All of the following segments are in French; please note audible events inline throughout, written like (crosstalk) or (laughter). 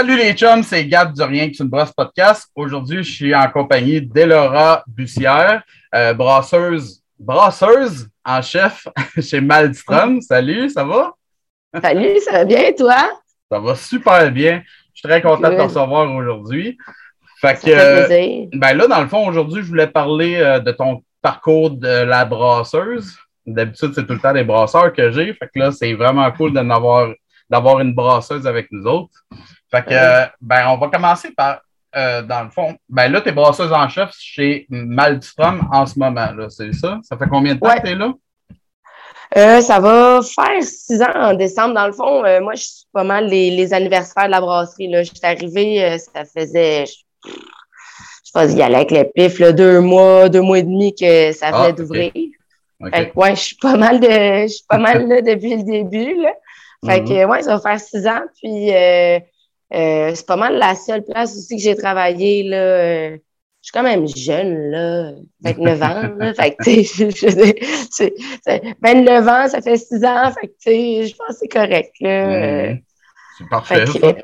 salut les chums, c'est Gab du Rien qui une brosse podcast. Aujourd'hui, je suis en compagnie d'Elora Bussière, euh, brasseuse, brasseuse en chef (laughs) chez Malstrom. Salut, ça va? Salut, ça va bien, toi? Ça va super bien. Je suis très content de te recevoir aujourd'hui. Fait que, fait ben là, dans le fond, aujourd'hui, je voulais parler euh, de ton parcours de la brasseuse. D'habitude, c'est tout le temps des brasseurs que j'ai. Fait que là, c'est vraiment cool d'avoir une brasseuse avec nous autres. Fait que, ben, on va commencer par, euh, dans le fond, ben là, tu es brasseuse en chef chez Malstrom en ce moment, là, c'est ça? Ça fait combien de temps que tu es là? Euh, ça va faire six ans en décembre. Dans le fond, euh, moi, je suis pas mal les, anniversaires de la brasserie. Là. Je suis arrivée, ça faisait, je, sais pas, y aller avec le pif, là, deux mois, deux mois et demi que ça venait ah, d'ouvrir. Fait que, ouais, je suis pas mal de, je suis pas (laughs) mal là depuis le début, là. Fait que, mhm. ouais, ça va faire six ans. Puis, euh, euh, c'est pas mal la seule place aussi que j'ai travaillé, là. Euh, je suis quand même jeune, là, 29 ans, là. (laughs) Fait que, tu sais, 29 ans, ça fait six ans. Fait que, tu sais, je pense que c'est correct, là. Mhm. C'est parfait, fait que, ça.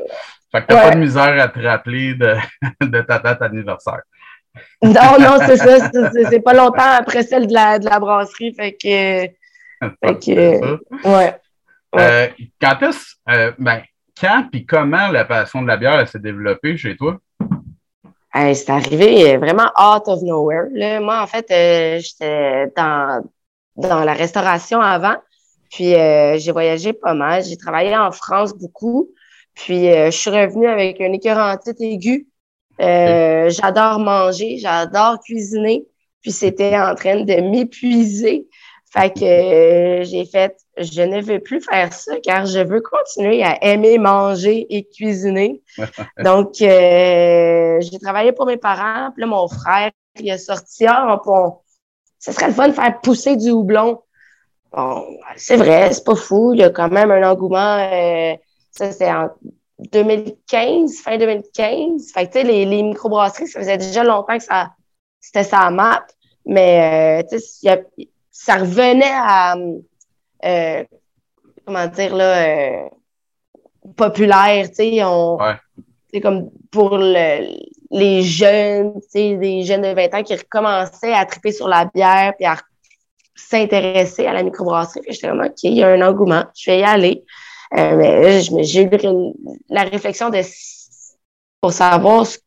Fait que t'as pas de misère à te rappeler de, (laughs) de ta date anniversaire. non, non, c'est ça. (laughs) C'est pas longtemps après celle de la, de la brasserie. Fait que. Fait que. Ouais. Euh, quand est-ce, euh, ben, quand puis comment la passion de la bière s'est développée chez toi? c'est arrivé euh, vraiment out of nowhere. Moi, en fait, j'étais dans, dans la restauration avant. Puis j'ai voyagé pas mal. J'ai travaillé en France beaucoup. Puis je suis revenue avec un écœurantite aigu. J'adore manger, j'adore cuisiner. Puis c'était en train de m'épuiser. Fait que euh, j'ai fait, je ne veux plus faire ça car je veux continuer à aimer manger et cuisiner. (laughs) Donc, euh, j'ai travaillé pour mes parents. Puis là, mon frère, il a sorti, ah, ça serait le fun de faire pousser du houblon. Bon, c'est vrai, c'est pas fou. Il y a quand même un engouement. Euh, ça, c'était en 2015, fin 2015. Fait que, tu sais, les, les microbrasseries, ça faisait déjà longtemps que ça, c'était sa map. Mais, tu sais, il y a ça revenait à, euh, comment dire, là, euh, populaire, tu sais, on, comme pour les jeunes, tu sais, des jeunes de 20 ans qui recommençaient à triper sur la bière puis à s'intéresser à la microbrasserie. Puis j'étais vraiment, OK, il y a un engouement, je vais y aller. Euh, mais j'ai eu la réflexion de pour savoir ce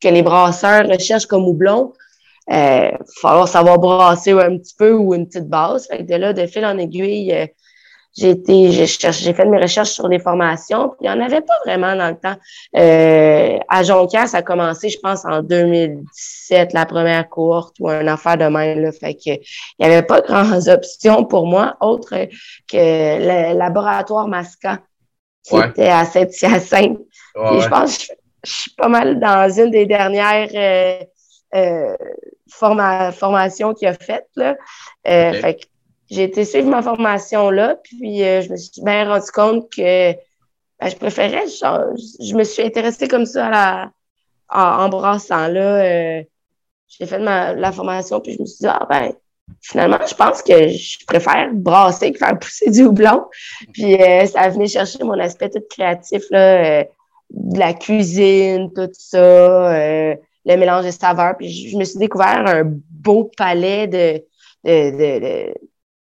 que les brasseurs recherchent comme houblon il euh, falloir savoir brasser un petit peu ou une petite base. Fait que de là, de fil en aiguille, euh, j'ai été, j'ai fait mes recherches sur les formations, puis il n'y en avait pas vraiment dans le temps. Euh, à Jonquière, ça a commencé, je pense, en 2017, la première cohorte ou un affaire de même. Là. Fait que il n'y avait pas (laughs) grandes options pour moi, autre que le laboratoire Masca, qui était à Saint-Hyacinthe. Je pense que je, suis pas mal dans une des dernières euh, forma formation qu'il a faite. Euh, fait j'ai été suivre ma formation là, puis euh, je me suis bien rendu compte que ben, je préférais, je, me suis intéressée comme ça à la, en, brassant. Là, j'ai fait ma, la formation, puis je me suis dit, ah ben, finalement, je pense que je préfère brasser que faire pousser du houblon. Puis ça venait chercher mon aspect tout créatif, là, de la cuisine, tout ça le mélange de saveurs. Puis je, me suis découvert un beau palais de, de,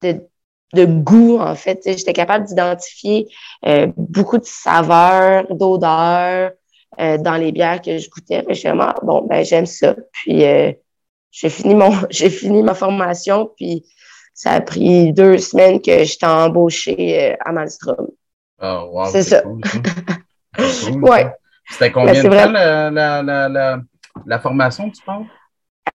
de, de, goût, en fait. J'étais capable d'identifier euh, beaucoup de saveurs, d'odeurs euh, dans les bières que je goûtais. Puis je suis ah, bon, ben j'aime ça. Puis euh, j'ai fini mon (laughs) j'ai fini ma formation, puis ça a pris deux semaines que j'étais embauchée à Malmstrom. Oh, wow, c'est (laughs) ça. ouais. C'était combien ben, de temps la, la, la, la formation, tu parles?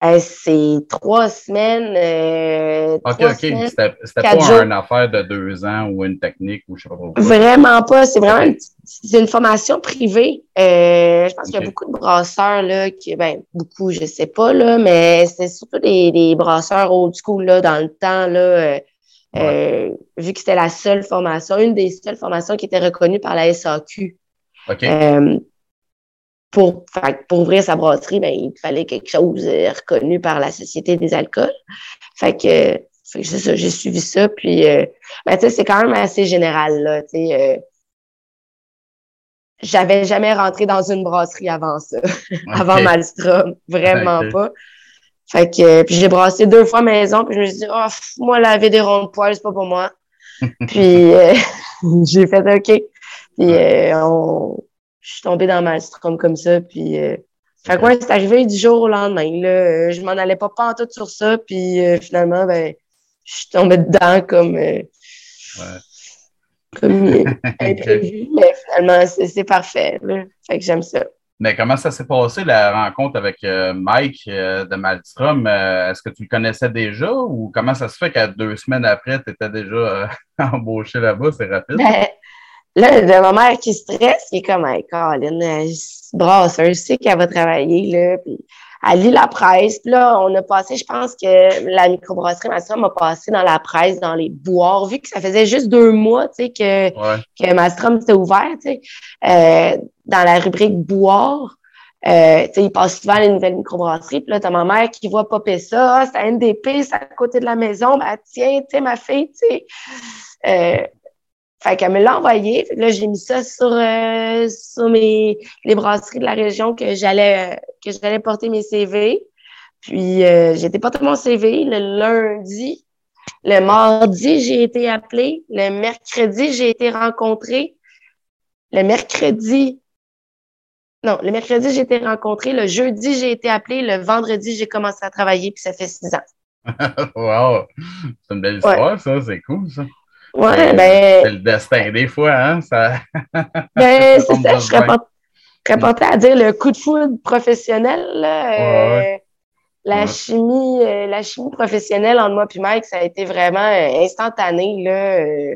Euh, c'est trois semaines. Euh, OK, OK. C'était pas une affaire de deux ans ou une technique ou je sais pas quoi. Vraiment pas. C'est vraiment une, c'est une formation privée. Euh, je pense qu'il y a beaucoup de brasseurs, là, qui, ben, beaucoup, je sais pas, là, mais c'est surtout des, des brasseurs old school, là, dans le temps, là. Euh, vu que c'était la seule formation, une des seules formations qui était reconnue par la SAQ. OK pour, pour ouvrir sa brasserie, ben, il fallait quelque chose euh, reconnu par la Société des alcools. Fait que, c'est ça, j'ai suivi ça. Puis, euh, ben, c'est quand même assez général, là, tu sais. Euh, j'avais jamais rentré dans une brasserie avant ça, (laughs) avant Malstrom, vraiment pas. Fait que, puis j'ai brassé deux fois maison, puis je me suis dit, oh, moi, laver des ronds de poils, c'est pas pour moi. (laughs) puis euh, (laughs) j'ai fait OK. Puis euh, on... je suis tombée dans Malstrom comme ça, puis... Euh... Fait c'est arrivé du jour au lendemain. Là. Je m'en allais pas pas tout sur ça, puis finalement, ben, je suis tombée dedans comme... Ouais comme imprévu, (laughs) mais finalement, c'est parfait. Fait que j'aime ça. Mais comment ça s'est passé, la rencontre avec euh, Mike euh, de Malstrom? Euh, est-ce que tu le connaissais déjà ou comment ça se fait qu'à deux semaines après, tu étais déjà (laughs) embauché là-bas? C'est rapide? Ben, là, de ma mère qui stresse, il est comme, hey, Colin, brasseuse, je sais qu'elle va travailler, là, puis elle lit la presse. Puis là, on a passé, je pense que la microbrasserie Mastrom a passé dans la presse, dans les boires, vu que ça faisait juste deux mois, tu sais, que, que Mastrom s'était ouvert, tu sais, euh, dans la rubrique boire. Euh, il passe souvent les nouvelles microbrasseries. Puis là, t'as ma mère qui voit popper ça. Ah, c'est un NDP, c'est à côté de la maison. Ben, tiens, tu sais, ma fille, tu sais. Euh, fait qu'elle me l'a envoyé. Là, j'ai mis ça sur, euh, sur mes, les brasseries de la région que j'allais, que j'allais porter mes CV. Puis, euh, j'ai été porter mon CV le lundi. Le mardi, j'ai été appelée. Le mercredi, j'ai été rencontrée. Le mercredi, non, le mercredi, j'ai été rencontrée. Le jeudi, j'ai été appelée. Le vendredi, j'ai commencé à travailler, puis ça fait six ans. (laughs) wow! C'est une belle histoire, ça. C'est cool, ça. Ouais, ben. C'est le destin, des fois, hein? Ça... (laughs) ben, c'est ça, je serais portée à dire le coup de foudre professionnel, là. Euh, la chimie, euh, la chimie professionnelle entre moi et Mike, ça a été vraiment euh, instantané, là.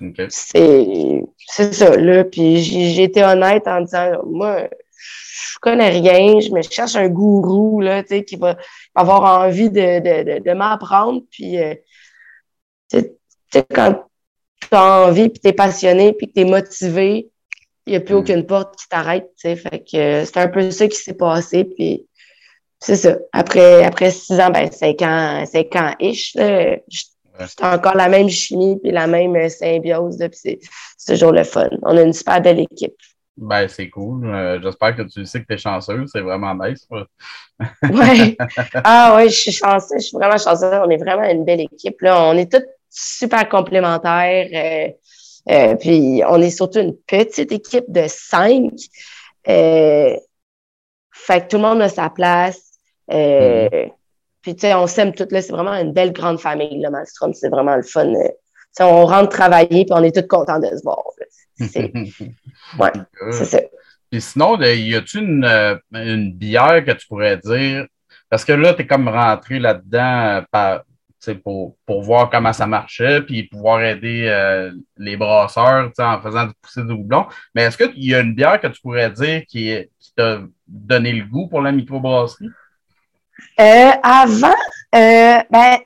Okay. C'est ça, là. Puis j'ai été honnête en disant, moi, je connais rien, je me cherche un gourou, là, tu sais, qui va avoir envie de, de, de, de m'apprendre. Puis, quand tu as envie, puis tu es passionné, puis que tu es motivé, il n'y a plus mm. aucune porte qui t'arrête. Fait que euh, c'est un peu ça qui s'est passé. Puis c'est ça. Après, après six ans, ben, cinq ans, cinq ans ish, c'est encore la même chimie puis la même euh, symbiose. Puis c'est toujours le fun. On a une super belle équipe. Ben, c'est cool. Euh, j'espère que tu sais que tu es chanceux. C'est vraiment nice. oui. (laughs) Ah oui, je suis chanceuse. Je suis vraiment chanceuse. On est vraiment une belle équipe. Là. On est toutes super complémentaires. Euh, euh, puis on est surtout une petite équipe de cinq. Euh, fait que tout le monde a sa place. Mm-hmm. Puis tu sais, on s'aime toutes là. C'est vraiment une belle grande famille, Malstrom. C'est vraiment le fun. on rentre travailler puis on est tous contents de se voir. C'est (laughs) ouais, c'est ça. Puis sinon, y a-tu une, une bière que tu pourrais dire? Parce que là, tu es comme rentré là-dedans par, pour, pour voir comment ça marchait, puis pouvoir aider euh, les brasseurs en faisant pousser du houblon. Mais est-ce qu'il y a une bière que tu pourrais dire qui, qui t'a donné le goût pour la microbrasserie? Euh, avant, euh, ben,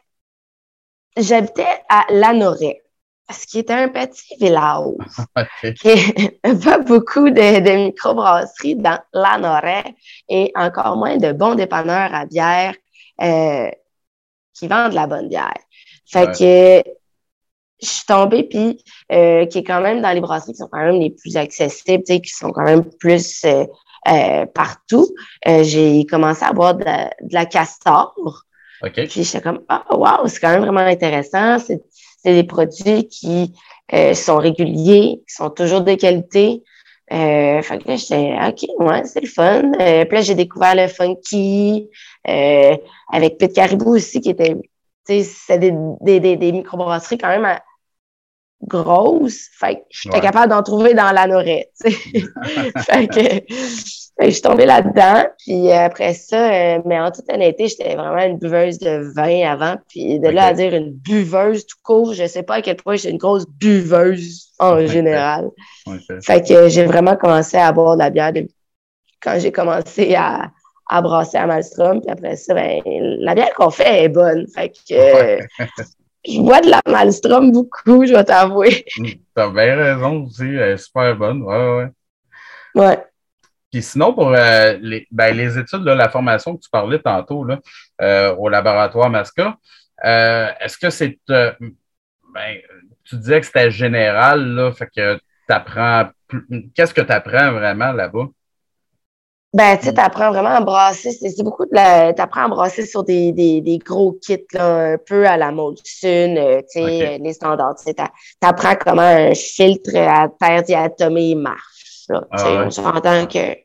j'habitais à Lanoret, ce qui était un petit village. (laughs) okay. (laughs) pas beaucoup de, de microbrasseries dans Lanoret et encore moins de bons dépanneurs à bière qui vendent de la bonne bière. Fait que je suis tombée, puis euh, qui est quand même dans les brasseries qui sont quand même les plus accessibles, qui sont quand même plus euh, euh, partout. j'ai commencé à boire de la, castor. Puis j'étais comme, ah, wow, c'est quand même vraiment intéressant. C'est des produits qui sont réguliers, qui sont toujours de qualité. Euh, fait que là, j'étais, OK, ouais, c'est le fun. Euh, puis là, j'ai découvert le funky euh, avec Pete Caribou aussi, qui était, tu sais, des, des, des, des microbrasseries quand même grosses. Fait que j'étais capable d'en trouver dans la norette, (laughs) fait que je suis tombée là-dedans. Puis après ça, euh, mais en toute honnêteté, j'étais vraiment une buveuse de vin avant. Puis de là à dire une buveuse tout court, je sais pas à quel point j'étais une grosse buveuse en général. Fait que j'ai vraiment commencé à boire de la bière quand j'ai commencé à, à brasser à Malstrom. Puis après ça, ben, la bière qu'on fait est bonne. Fait que (laughs) je bois de la Malstrom beaucoup, je vais t'avouer. T'as bien raison aussi, elle est super bonne. Ouais, ouais. Ouais. Puis sinon, pour euh, les, ben, les études, là, la formation que tu parlais tantôt là, euh, au laboratoire Masca, euh, est-ce que c'est. ben, tu disais que c'était général, là, fait que tu apprends qu'est-ce que tu apprends vraiment là-bas? Ben, tu sais, t'apprends vraiment à brasser. C'est beaucoup de la. T'apprends à brasser sur des, des, des, gros kits, là, un peu à la Molson, euh, tu sais, les standards. Tu sais, t'apprends comment un filtre à terre diatomée marche. Là, ah, ouais. On s'entend que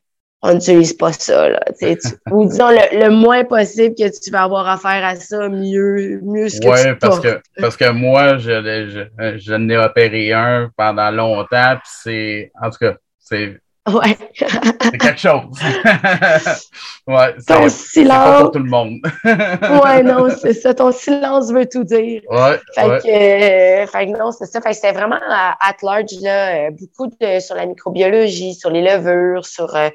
on n'utilise pas ça. Là, (laughs) ou disons le, le, moins possible que tu vas avoir affaire à ça, mieux, mieux ce que ouais, tu parce que parce que moi, je, je, je n'ai opéré un pendant longtemps, puis c'est. En tout cas, c'est Ouais. c'est quelque chose. (laughs) ouais, ton silence. pas pour tout le monde. (laughs) ouais, non, c'est ça. Ton silence veut tout dire. Ouais. Fait, ouais. Que, euh, fait que non, c'est ça. Fait que c'était vraiment at large, là, euh, beaucoup de, sur la microbiologie, sur les levures, sur euh,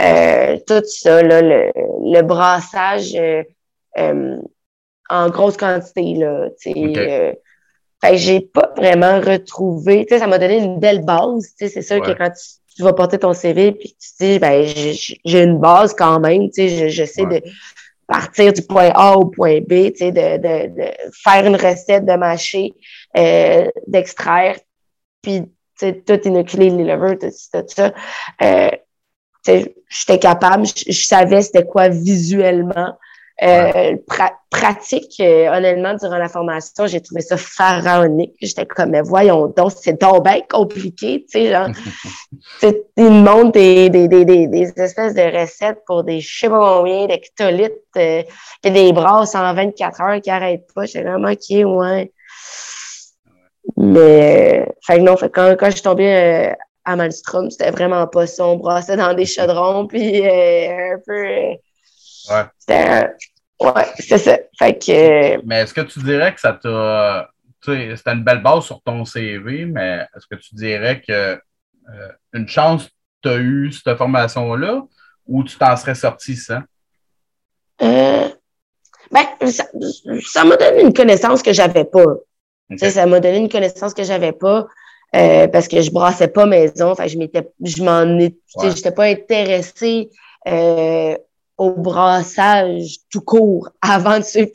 euh tout ça, là, le, le brassage euh, en grosse quantité, là. Okay. fait que j'ai pas vraiment retrouvé. Ça m'a donné une belle base. C'est sûr que quand tu tu vas porter ton CV puis tu te dis ben j'ai une base quand même, tu sais, je, je sais de partir du point A au point B, tu sais, de, de, de faire une recette, de mâcher, euh, d'extraire, puis tu sais, tout inoculer les levures, tout, tout ça. Euh, j'étais capable, je, je savais c'était quoi visuellement. Euh, pratique, euh, honnêtement, durant la formation, j'ai trouvé ça pharaonique. J'étais comme, mais voyons donc, c'est donc bien compliqué, tu sais, genre. (laughs) ils montrent des, des, des, des, espèces de recettes pour des je sais pas combien d'hectolitres, euh, et des brasses en 24 heures qui n'arrêtent pas. J'étais vraiment, OK, ouais. Mais, euh, fait que non, fait quand, quand je suis tombée euh, à Malmstrom, c'était vraiment pas ça. On brassait dans des chaudrons, puis un peu Ouais. C'était ouais, c'est ça. Fait que. Mais est-ce que tu dirais que ça t'a. Tu sais, c'était une belle base sur ton CV, mais est-ce que tu dirais que euh, une chance tu as eu cette formation-là ou tu t'en serais sorti sans? Euh, ben, ça m'a donné une connaissance que j'avais pas. Okay. Ça m'a donné une connaissance que j'avais pas. Euh, parce que je brassais pas maison, enfin je m'étais, je m'en étais, ouais. j'étais pas intéressée euh, au brassage tout court (laughs) avant de suivre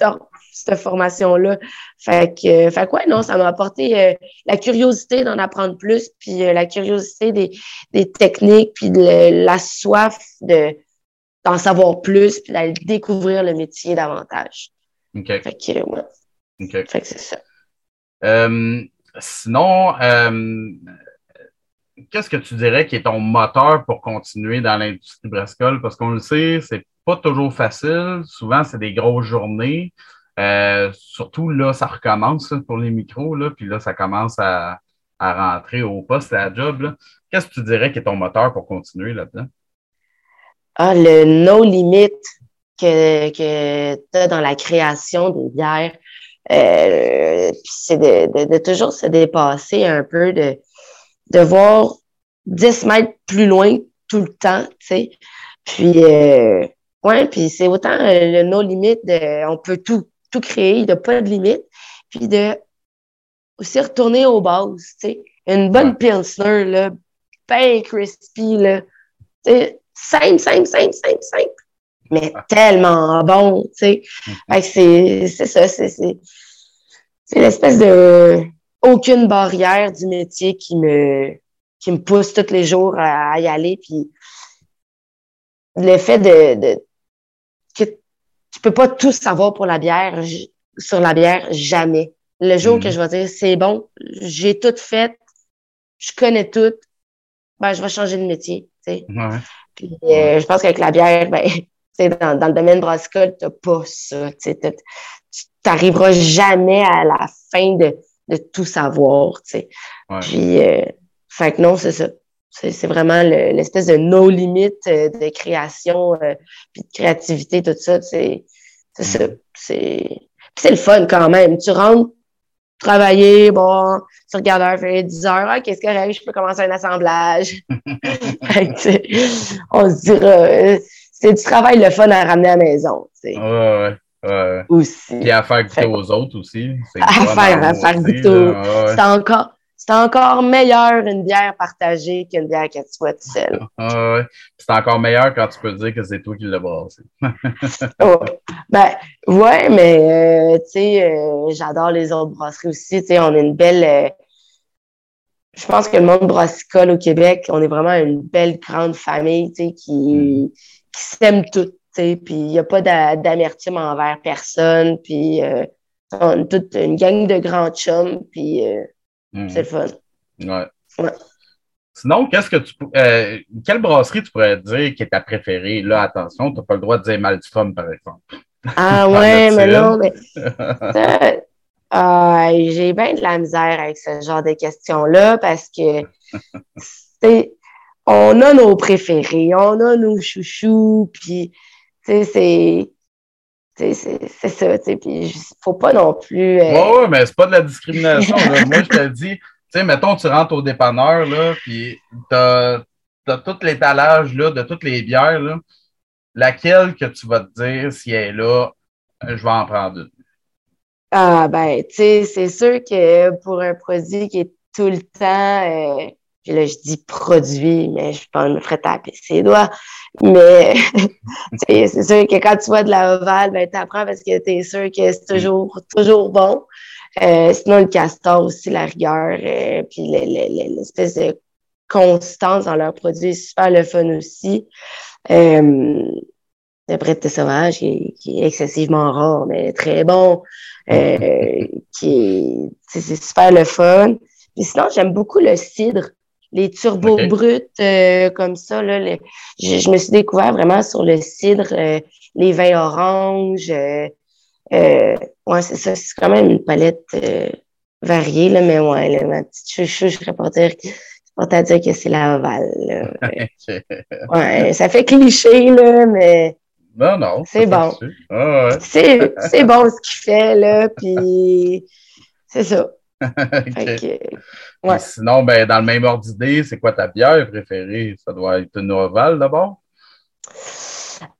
cette formation-là. Fait que, fait que ouais, non, ça m'a apporté euh, la curiosité d'en apprendre plus, puis euh, la curiosité des, des techniques, puis de, la soif de d'en savoir plus, puis d'aller découvrir le métier davantage. OK. Fait que, ouais. OK. Fait que c'est ça. Euh, sinon, euh, qu'est-ce que tu dirais qui est ton moteur pour continuer dans l'industrie brassicole? Parce qu'on le sait, c'est pas toujours facile. Souvent, c'est des grosses journées. Euh, surtout là, ça recommence pour les micros, là, puis là, ça commence à, à rentrer au poste à la job. Qu'est-ce que tu dirais qui est ton moteur pour continuer là-dedans? Ah, le no limit que, que tu as dans la création des bières. Euh, c'est de, de, de, toujours se dépasser un peu, de, de voir 10 mètres plus loin tout le temps, tu sais. Puis, euh, Ouais, puis c'est autant euh, le no limite de on peut tout, tout créer, il n'y a pas de limite. Puis de aussi retourner aux bases, tu sais. Une bonne pilsner, là, bien crispy, là. sais, simple, simple, simple, simple, simple. Mais tellement bon, tu sais. Mm-hmm. c'est, c'est ça, c'est, c'est, c'est l'espèce de aucune barrière du métier qui me, qui me pousse tous les jours à, y aller. Puis le fait de, de que tu peux pas tout savoir pour la bière, sur la bière, jamais. Le jour que mm. je vais dire c'est bon, j'ai tout fait, je connais tout, ben je vais changer de métier. Tu sais. Ouais. Puis, euh, je pense qu'avec la bière, ben, dans, dans le domaine brassicole, tu n'as pas ça. Tu n'arriveras jamais à la fin de, de tout savoir. Ouais. Puis, euh, fait que non, c'est ça. C'est vraiment l'espèce de no limite euh, de création euh, puis de créativité, tout ça. C'est ça. Mm. C'est le fun quand même. Tu rentres travailler, bon, tu regardes l'heure, fait 10 heures, ah, qu'est-ce que je peux commencer un assemblage. (laughs) on se dira, c'est du travail le fun à ramener à la maison. Ouais, ouais, ouais. Aussi. Puis à faire goûter fait, aux autres aussi. À faire, à faire goûter. Ouais. C'est encore, c'est encore meilleur une bière partagée qu'une bière que tu sois tout seul. Ah (laughs) ouais. C'est encore meilleur quand tu peux dire que c'est toi qui l'as brassé. (laughs) oh. Ben, ouais, mais euh, tu sais, euh, j'adore les autres brasseries aussi. Tu sais, on a une belle. Euh, je pense que le monde brassicole au Québec, on est vraiment une belle grande famille qui, qui s'aime toutes. Puis il n'y a pas d'amertume envers personne. Puis euh, on est toute une gang de grands chums. Puis euh, mm-hmm. c'est le fun. Ouais. Sinon, qu'est-ce que tu euh, quelle brasserie tu pourrais dire qui est ta préférée? Là, attention, tu n'as pas le droit de dire Malstrom, par exemple. Ah ouais, (laughs) mais non, mais (laughs) Ah, j'ai bien de la misère avec ce genre de questions-là parce que on a nos préférés, on a nos chouchous, puis c'est c'est ça, tu sais, puis faut pas non plus... Euh... Ouais, ouais, mais c'est pas de la discrimination, Moi, je te dis, tu sais, mettons, tu rentres au dépanneur, là, puis t'as as tout l'étalage, là, de toutes les bières, là. Laquelle que tu vas te dire, si elle est là, je vais en prendre une? Ah, ben, tu sais, c'est sûr que pour un produit qui est tout le temps, euh, puis là, je dis produit, mais je pas me ferais taper ses doigts. Mais, (laughs) c'est sûr que quand tu vois de la ovale, ben, apprends parce que tu es sûr que c'est toujours, toujours bon. Euh, sinon, le castor aussi, la rigueur, euh, puis l'espèce de constance dans leurs produits, c'est super le fun aussi. Euh, le Brett sauvage, qui, qui, est excessivement rare, mais très bon. Euh, (laughs) qui c'est super le fun. Puis sinon, j'aime beaucoup le cidre, les turbos bruts euh, comme ça. Là, je, me suis découvert vraiment sur le cidre, euh, les vins oranges. ouais, c'est ça. C'est quand même une palette variée, là, mais ouais, là, ma petite chouchou, je serais pas dire, pas à dire que c'est la ovale. (laughs) ouais, ça fait cliché, là, mais non, non. C'est bon. Ah, (laughs) c'est bon ce qu'il fait, là, puis c'est ça. (laughs) Sinon, ben, dans le même ordre d'idée, c'est quoi ta bière préférée? Ça doit être une ovale d'abord?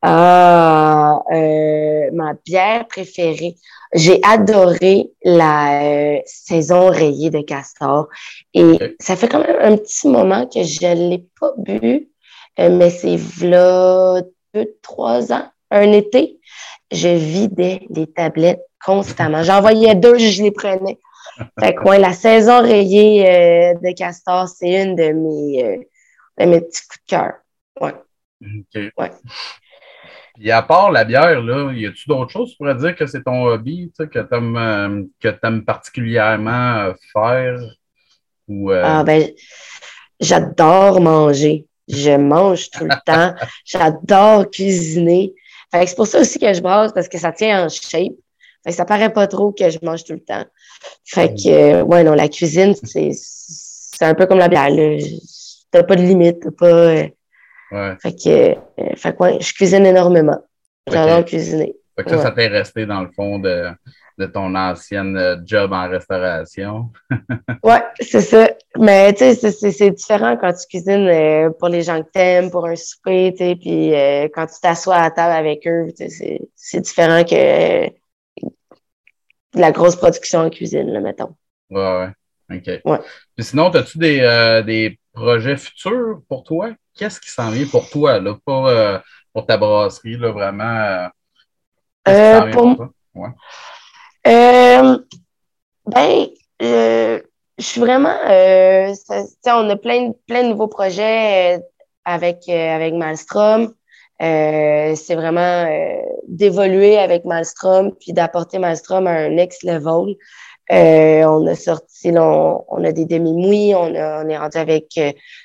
Ah, euh, ma bière préférée. J'ai adoré la euh, saison rayée de Castor. Et ça fait quand même un petit moment que je ne l'ai pas bu, euh, mais c'est là deux, trois ans, un été, je vidais les tablettes constamment. J'envoyais deux, je les prenais. Fait que, la saison rayée euh, de Castor, c'est une de mes, euh, de mes petits coups de cœur. Ouais. OK. Ouais. Et à part la bière, là, y a-tu d'autres choses tu pourrais dire que c'est ton hobby que tu aimes, euh, particulièrement faire? Ou, Ah, ben, j'adore manger. Je mange tout le (laughs) temps. J'adore cuisiner. c'est pour ça aussi que je brasse, parce que ça tient en shape. Fait que ça paraît pas trop que je mange tout le temps. Fait que, euh, ouais, non, la cuisine, c'est, c'est un peu comme la bière, T'as pas de limite, t'as pas. Euh, ouais. Fait que, euh, fait que, ouais, je cuisine énormément. J'adore cuisiner. Fait que ça, ça t'est resté dans le fond de, de ton ancienne job en restauration. (laughs) oui, c'est ça. Mais tu sais, c'est différent quand tu cuisines euh, pour les gens que t'aimes, pour un souper, tu sais, puis euh, quand tu t'assois à table avec eux, c'est différent que la grosse production en cuisine, là, mettons. Ouais, ouais. OK. Ouais. Puis sinon, as-tu des, des projets futurs pour toi? Qu'est-ce qui s'en vient pour toi, là, pour, pour ta brasserie, là, vraiment? pour, pour Ouais. Euh, ben, je suis vraiment. Euh, on a plein, plein de nouveaux projets euh, avec, euh, Malmstrom. c'est vraiment d'évoluer avec Malmstrom puis d'apporter Malmstrom à un next level. on a sorti, on, a des demi-mouilles, on, on est rendu avec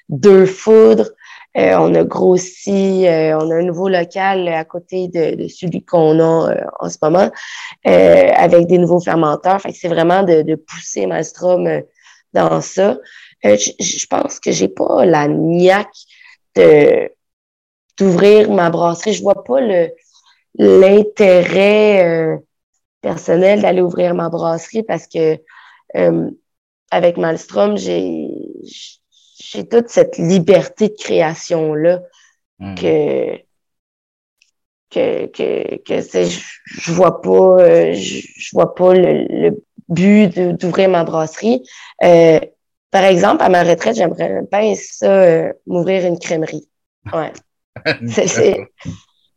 deux foudres. Euh, on a grossi, euh, on a un nouveau local à côté de, celui qu'on a euh, en ce moment, avec des nouveaux fermenteurs. Fait que c'est vraiment de, pousser Maelstrom dans ça. je pense que j'ai pas la niaque de d'ouvrir ma brasserie. Je vois pas le l'intérêt personnel d'aller ouvrir ma brasserie parce que avec Malstrom, j'ai j'ai toute cette liberté de création-là hmm. que, que, que, que je, je vois pas, euh, je, vois pas le, but d'ouvrir ma brasserie. Euh, par exemple, à ma retraite, j'aimerais bien ça, euh, m'ouvrir une crèmerie. Ouais. (laughs) c'est,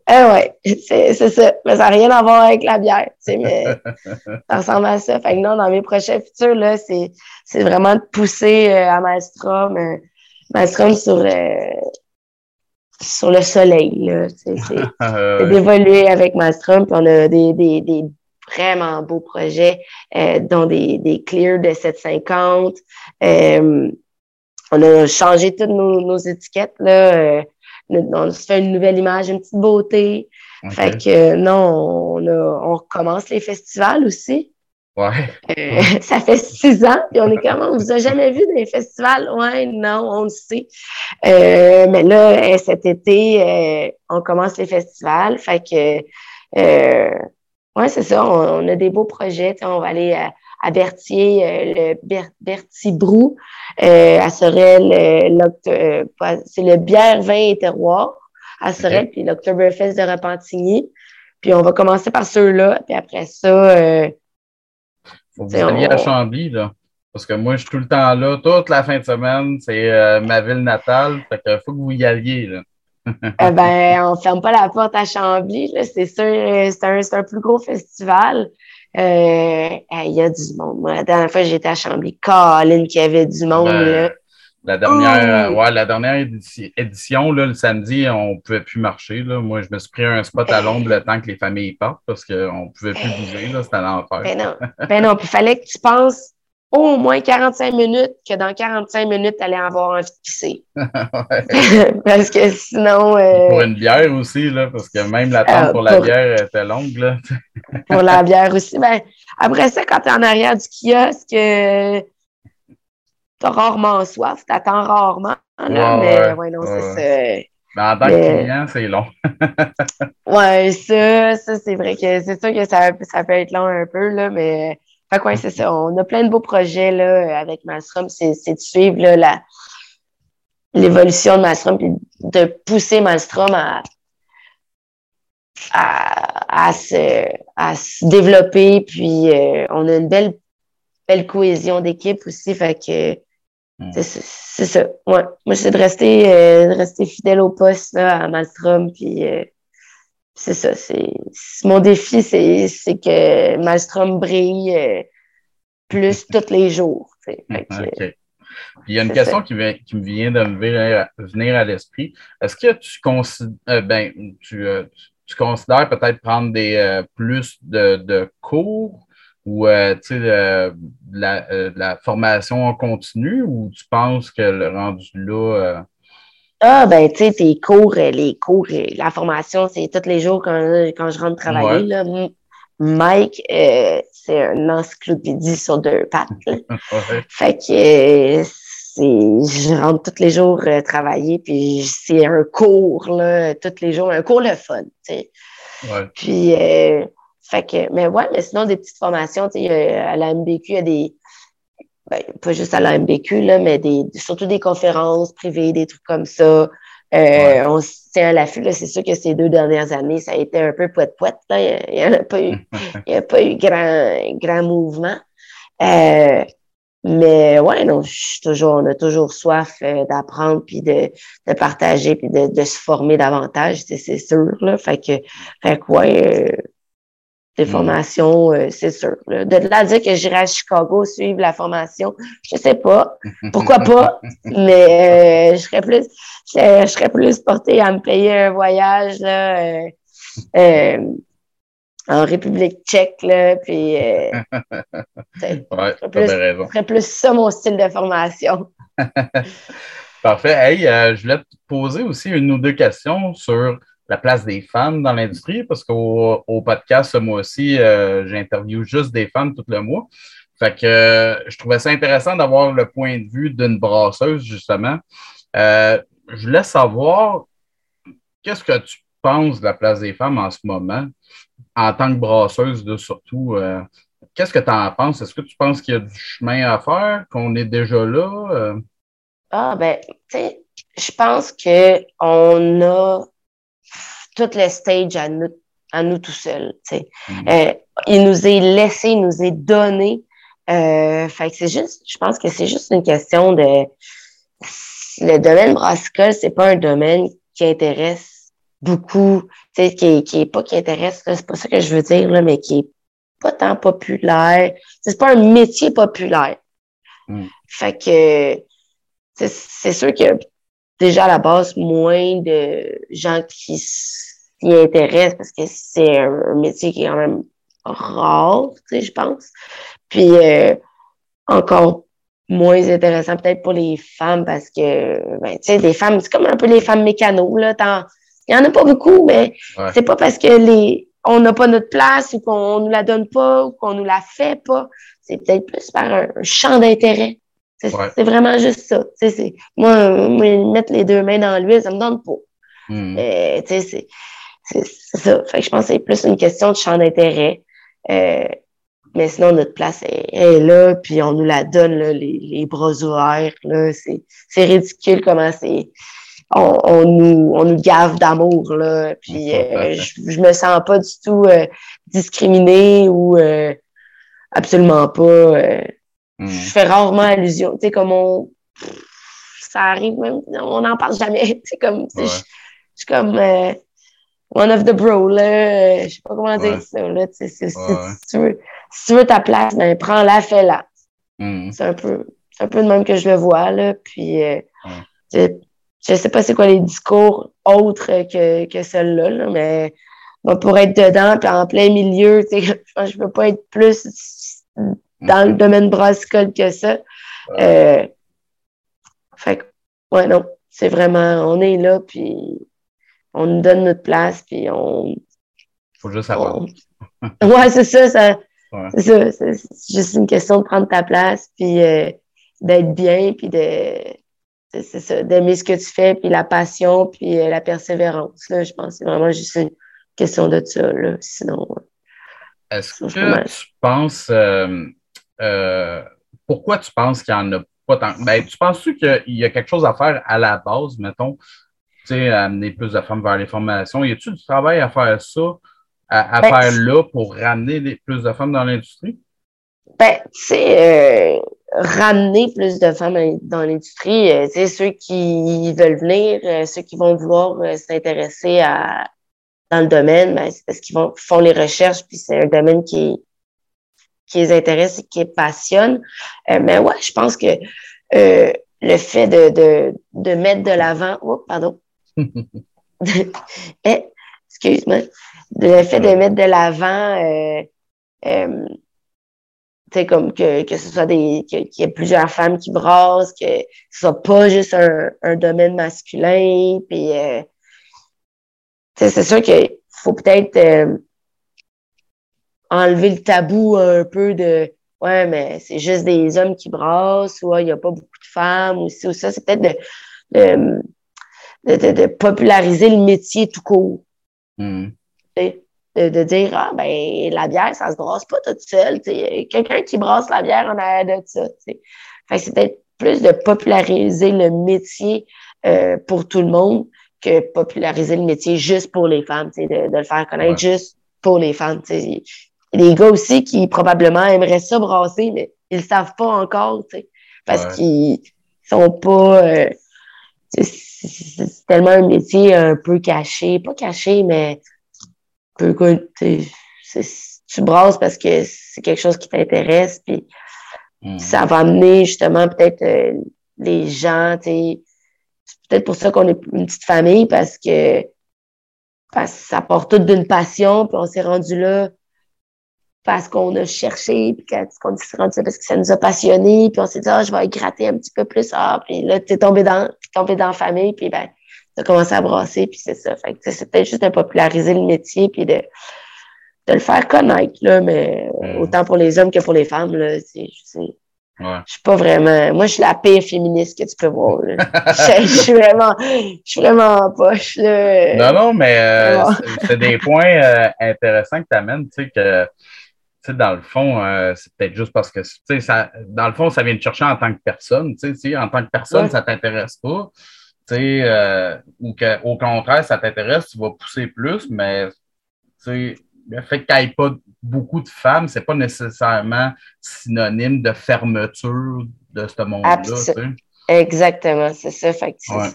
Ah ouais, c'est ça. Mais ça n'a rien à voir avec la bière, tu sais, mais (laughs) ça ressemble à ça. Fait que non, dans mes prochains futurs, là, c'est vraiment de pousser euh, à Maelstrom, euh, Maelstrom sur, euh, sur le soleil, là. (laughs) C'est d'évoluer avec Maelstrom, puis on a des, des, des vraiment beaux projets, dont des, des clears de 750. on a changé toutes nos, nos étiquettes, là on se fait une nouvelle image, une petite beauté. Fait que non, on, on recommence les festivals aussi. Ouais. Euh, (laughs) ça fait six ans, puis on est comment? On vous a jamais vu dans les festivals? Ouais, non, on le sait. Euh, mais là, euh, cet été, on commence les festivals. Fait que, ouais, c'est ça, on, a des beaux projets. On va aller à, à Berthier, euh, le Berthier Brou, euh, à Sorel, euh, c'est le bière, vin et terroir à Sorel, puis l'Octoberfest de Repentigny. Puis on va commencer par ceux-là, puis après ça... Faut que vous alliez à Chambly, là. Parce que moi, je suis tout le temps là, toute la fin de semaine, c'est ma ville natale, fait que faut que vous y alliez, là. (laughs) eh ben, on ferme pas la porte à Chambly, c'est sûr, c'est un, un, plus gros festival. Euh, il y a du monde. Moi, la dernière fois, j'étais à Chambly, Colin, qui avait du monde. Ben, là. La dernière, oh! ouais, la dernière édition, là, le samedi, on ne pouvait plus marcher. Là. Moi, je me suis pris un spot à (laughs) l'ombre le temps que les familles partent parce qu'on ne pouvait plus bouger. C'était l'enfer. Ben non. (laughs) Ben non. il fallait que tu penses au moins 45 minutes que dans 45 minutes, tu allais avoir envie de pisser. (laughs) (laughs) parce que sinon. Euh, pour une bière aussi, là, parce que même l'attente euh, pour la bière était longue. Là. (laughs) pour la bière aussi. Ben, après ça, quand tu es en arrière du kiosque, euh, tu as rarement soif, tu attends rarement. Là, mais ouais, non, c'est ça. En tant que client, c'est long. ouais, ça, ça c'est vrai que c'est sûr que ça, ça peut être long un peu, là, mais fait c'est ça. On a plein de beaux projets là, avec Maelstrom. C'est de suivre l'évolution de Maelstrom et de pousser Maelstrom à, à, se, à se développer. Puis euh, on a une belle, belle cohésion d'équipe aussi. Fait que hmm. c'est ça. Ouais. Moi, c'est de rester, euh, de rester fidèle au poste là, à Maelstrom. Puis euh, c'est ça. C'est mon défi, c'est que Maelstrom brille euh, plus tous les jours. Il y a une question qui, qui, me vient de me venir à, l'esprit. Est-ce que tu, considères, euh, ben, tu, euh, tu considères peut-être prendre des plus de, de, cours ou de, la, la, formation en continu ou tu penses que le rendu là ah, ben, tu sais, tes cours, euh, les cours, euh, la formation, c'est tous les jours quand, quand je rentre travailler. Là. Mike, euh, c'est un encyclopédie sur deux pattes. (laughs) Fait que je rentre tous les jours travailler, puis c'est un cours, là, tous les jours, un cours le fun, tu sais. Puis, fait que, mais ouais, mais sinon, des petites formations, tu sais, à la MBQ, il y a des, pas juste à la MBQ, là, mais des, surtout des conférences privées, des trucs comme ça. Euh, on se tient à l'affût. C'est sûr que ces deux dernières années, ça a été un peu poète-poète. Il n'y a pas eu, (laughs) il y a pas eu grand, grand mouvement. Euh, mais ouais, non, toujours, on a toujours soif euh, d'apprendre, puis de, de partager, puis de, de se former davantage, c'est sûr. Là. Fait que, fait que ouais, des mm. formations, euh, c'est sûr. De là à dire que j'irai à Chicago suivre la formation, je sais pas. Pourquoi pas? (laughs) mais euh, je serais plus je, serais plus portée à me payer un voyage là, euh, en République tchèque, là, puis (laughs) ouais, raison. Serait plus ça mon style de formation. (laughs) Parfait. Hey, je voulais te poser aussi une ou deux questions sur la place des femmes dans l'industrie, parce qu'au podcast, ce mois-ci, euh, j'interviewe juste des femmes tout le mois. Fait que euh, je trouvais ça intéressant d'avoir le point de vue d'une brasseuse, justement. Euh, je voulais savoir, qu'est-ce que tu penses de la place des femmes en ce moment, en tant que brasseuse, de surtout? qu'est-ce que tu en penses? Est-ce que tu penses qu'il y a du chemin à faire, qu'on est déjà là? Ah, ben, tu sais, je pense qu'on a tout le stage à nous, à nous tout seuls. Mm-hmm. Euh, il nous est laissé, il nous est donné. Euh, fait que c'est juste, je pense que c'est juste une question de le domaine brassicole, c'est pas un domaine qui intéresse beaucoup, tu sais, qui, qui est pas qui intéresse, c'est pas ça que je veux dire, là, mais qui est pas tant populaire. C'est pas un métier populaire. Mm. Fait que c'est sûr qu'il y a déjà à la base moins de gens qui s'y intéressent parce que c'est un, métier qui est quand même rare, tu sais, je pense. Puis euh, encore moins intéressant peut-être pour les femmes parce que, ben, tu sais, les femmes, c'est comme un peu les femmes mécanos, là. Il y en a pas beaucoup, mais c'est pas parce que les on n'a pas notre place ou qu'on nous la donne pas ou qu'on nous la fait pas. C'est peut-être plus par un, champ d'intérêt. C'est vraiment juste ça. C'est, moi, mettre les deux mains dans l'huile, ça me donne pas. Hmm. c'est, ça. Fait que je pense que c'est plus une question de champ d'intérêt. Euh, mais sinon, notre place est, là, puis on nous la donne, là, les, les bras ouverts. Là, c'est, c'est ridicule comment c'est. On, on, nous, on nous gave d'amour, là. Puis euh, je, je me sens pas du tout euh, discriminée ou euh, absolument pas. Hmm. Je fais rarement allusion. Tu sais, comme on. Ça arrive même, on n'en parle jamais. (laughs) C'est comme. Je suis comme one of the bro, là. Je sais pas comment dire ça, là. Si, tu veux, si tu veux ta place, ben, prends-la, fais-la. Mm. C'est un peu, c'est un peu de même que je le vois, là. Puis, euh, je, je sais pas c'est quoi les discours autres que, que ceux-là, là, mais pour être dedans, puis en plein milieu, tu sais, (laughs) je je peux pas être plus dans le domaine brassicole que ça. Euh, fait que, ouais, non, c'est vraiment, on est là, puis on nous donne notre place, puis on. Faut juste savoir. (laughs) ouais, c'est ça, ça c'est ça. C'est juste une question de prendre ta place, puis euh, d'être bien, puis de. C'est ça, d'aimer ce que tu fais, puis la passion, puis euh, la persévérance. Là, je pense que c'est vraiment juste une question de ça. Là. Sinon. Est-ce que tu penses. Euh, pourquoi tu penses qu'il n'y en a pas tant? Ben, tu penses-tu qu'il y a quelque chose à faire à la base, mettons? tu sais, amener plus de femmes vers les formations. Y a-t-il du travail à faire ça, à, Ben, faire là pour ramener plus de femmes dans l'industrie? Ben, tu sais, euh, ramener plus de femmes dans l'industrie, euh, tu sais, ceux qui veulent venir, euh, ceux qui vont vouloir euh, s'intéresser à dans le domaine, ben, c'est parce qu'ils vont font les recherches, puis c'est un domaine qui qui les intéresse et qui les passionne. Euh, mais ouais, je pense que euh, le fait de, de, de mettre de l'avant, oh, pardon, (laughs) eh, excuse-moi, le fait de mettre de l'avant, euh, euh, tu sais, comme que, que ce soit des, que- qu'il y ait plusieurs femmes qui brassent, que ce soit pas juste un, un domaine masculin, puis, euh, tu sais, c'est sûr qu'il faut peut-être euh, enlever le tabou un peu de, ouais, mais c'est juste des hommes qui brassent, ou ah, il y a pas beaucoup de femmes, ou ci ou ça, c'est peut-être de, de, de, de- de populariser le métier tout court. Hmm. de, de dire ah ben la bière ça se brasse pas toute seule quelqu'un qui brasse la bière en arrière de ça fait c'est peut-être plus de populariser le métier euh, pour tout le monde que populariser le métier juste pour les femmes de, de le faire connaître Ouais. juste pour les femmes des gars aussi qui probablement aimeraient ça brasser mais ils le savent pas encore tu sais, parce Ouais. qu'ils sont pas euh, c'est tellement un métier un peu caché pas caché mais peu écoute, tu brasses parce que c'est quelque chose qui t'intéresse, puis Hmm. ça va amener justement peut-être euh, les gens, tu sais, c'est peut-être pour ça qu'on est une petite famille, parce que, parce que ça part tout d'une passion, puis on s'est rendu là parce qu'on a cherché, puis quand- qu'on s'est rendu parce que ça nous a passionnés, puis on s'est dit, ah, je vais gratter un petit peu plus, ah, puis là, t'es tombé dans, t'es tombé dans la famille, puis ben, t'as commencé à brasser, puis c'est ça. Fait que, peut-être juste de populariser le métier, puis de, de le faire connaître, là, mais Mm. autant pour les hommes que pour les femmes, là, c'est, Ouais. je suis pas vraiment, moi, je suis la pire féministe que tu peux voir, là. (laughs) je, je suis vraiment, je suis vraiment en poche, là. Non, non, mais euh, c'est- des points euh, intéressants que tu amènes, tu sais, que, dans le fond, euh, c'est peut-être juste parce que, tu sais, ça, dans le fond, ça vient te chercher en tant que personne, tu sais, si en tant que personne, Ouais. ça t'intéresse pas, tu sais, euh, ou que, au contraire, ça t'intéresse, tu vas pousser plus, mais, tu sais, le fait qu'il n'y ait pas beaucoup de femmes, c'est pas nécessairement synonyme de fermeture de ce monde-là, tu sais. Absol- Exactement, c'est ça. Fait que Ouais.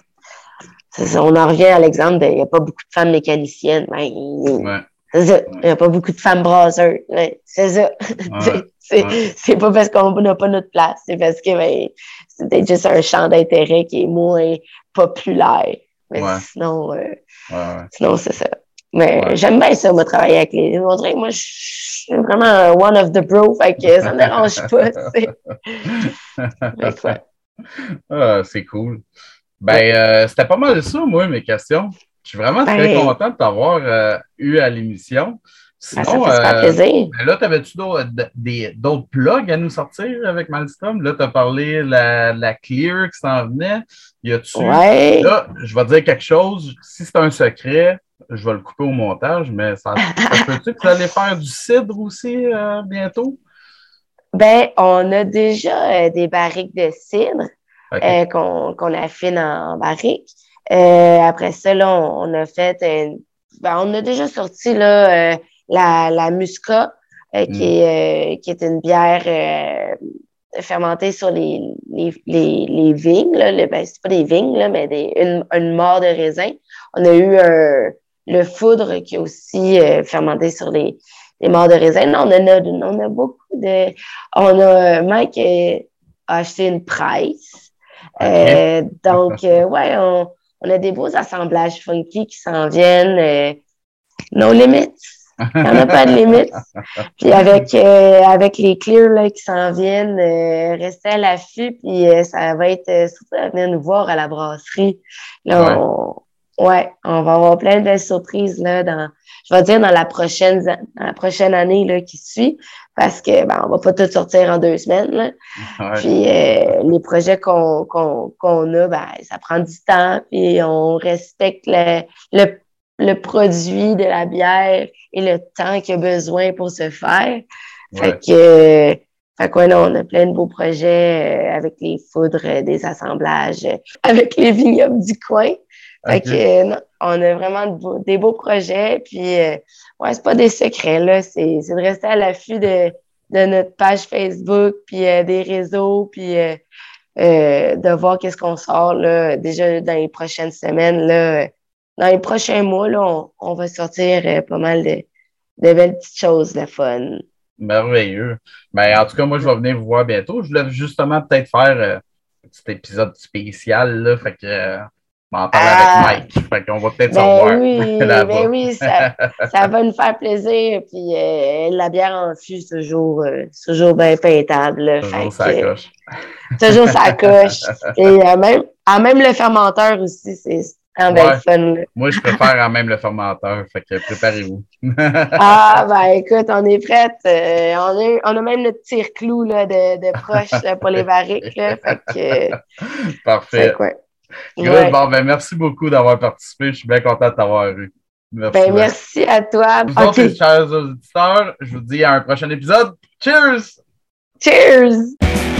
on en revient à l'exemple il n'y a pas beaucoup de femmes mécaniciennes. Ben, Ouais. C'est ça. Il n'y a pas beaucoup de femmes brasseurs. Ouais, c'est ça. Ouais. (laughs) c'est Ouais. pas parce qu'on n'a pas notre place. C'est parce que ben, c'est peut-être juste un champ d'intérêt qui est moins populaire. Mais Ouais. sinon, euh, sinon c'est ça. Mais j'aime bien ça, moi, travailler avec les. Que moi, je suis vraiment un one of the bro, fait que ça me dérange pas. (laughs) Ah, c'est cool. Ben, euh, c'était pas mal ça, moi, mes questions. Je suis vraiment très Ben- content de t'avoir euh, eu à l'émission. Ben, ça Sinon, fait euh, plaisir. ben là, t'avais-tu d'autres des- d'autres plugs à nous sortir avec Malstrom? Là, t'as parlé de la, la Clear qui s'en venait. Y a-tu. Ouais. Là, je vais dire quelque chose. Si c'est un secret, je vais le couper au montage, mais ça, (laughs) ça peut-tu que vous allez faire du cidre aussi euh, bientôt? Ben, on a déjà euh, des barriques de cidre euh, qu'on affine en barrique. Euh, après ça, là, on, on a fait, euh, ben, on a déjà sorti là, euh, la, la Musca, euh, qui, Mm. est, euh, qui est une bière euh, fermentée sur les, les, les, les vignes. Là, le, ben, c'est pas des vignes, là, mais des, une, une mort de raisin. On a eu un, le foudre qui est aussi euh, fermenté sur les, les morts de raisin. Non, on, en a, on a beaucoup de. On a Mike euh, a acheté une presse. Euh, donc, (laughs) euh, ouais, on, on a des beaux assemblages funky qui s'en viennent. Euh, no limits. Il n'y en a pas de limite. (laughs) Puis avec, euh, avec les clears là, qui s'en viennent, euh, restez à l'affût, puis euh, ça va être euh, surtout à venir nous voir à la brasserie. Là, Ouais. on, ouais, on va avoir plein de belles surprises là, dans, je vais dire dans la prochaine, dans la prochaine année là, qui suit, parce que ben, on va pas tout sortir en deux semaines. Là. (laughs) Ouais. Puis euh, les projets qu'on qu'on qu'on a, ben, ça prend du temps, puis on respecte le, le, le produit de la bière et le temps qu'il a besoin pour se faire. Ouais. Fait que, fait que ouais, non, on a plein de beaux projets euh, avec les foudres, euh, des assemblages, euh, avec les vignobles du coin. Fait que, euh, non, on a vraiment de beaux- des beaux projets. Puis, euh, ouais, c'est pas des secrets, là. C'est c'est de rester à l'affût de, de notre page Facebook, puis euh, des réseaux, puis euh, de voir qu'est-ce qu'on sort, là, déjà dans les prochaines semaines, là. Dans les prochains mois, là, on, on va sortir pas mal de, de belles petites choses, de fun. Merveilleux. Ben, en tout cas, moi, je vais venir vous voir bientôt. Je voulais justement peut-être faire euh, un petit épisode spécial, là. Fait que, euh, m'en parler avec Mike. Fait qu'on va peut-être Ben oui, (laughs) là-bas. ben oui, ça, (laughs) ça va nous faire plaisir. Puis euh, la bière en fût, c'est toujours, euh, c'est toujours bien peintable. Toujours ça coche. toujours ça coche. Et euh, même, ah, même le fermenteur aussi, c'est même Ouais. fun. là. Moi, je préfère en même le fermenteur. Fait que préparez-vous. (laughs) Ah, ben écoute, on est prête. Euh, on, a, on a même notre tire-clou de, de proche là, pour les barriques. Là, fait que, Parfait. fait que, ouais. Good. Ouais. Bon, ben, merci beaucoup d'avoir participé. Je suis bien content de t'avoir eu. Merci. Ben, merci à toi. Vous Ok, autres, chers auditeurs, je vous dis à un prochain épisode. Cheers! Cheers!